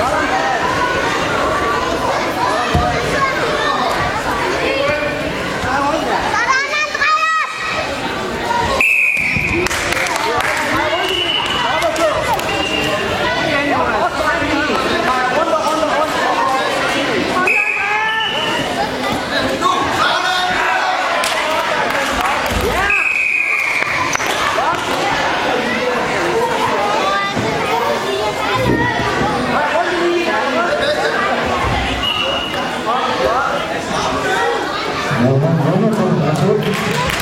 Bye. No, no, no, no, no, no,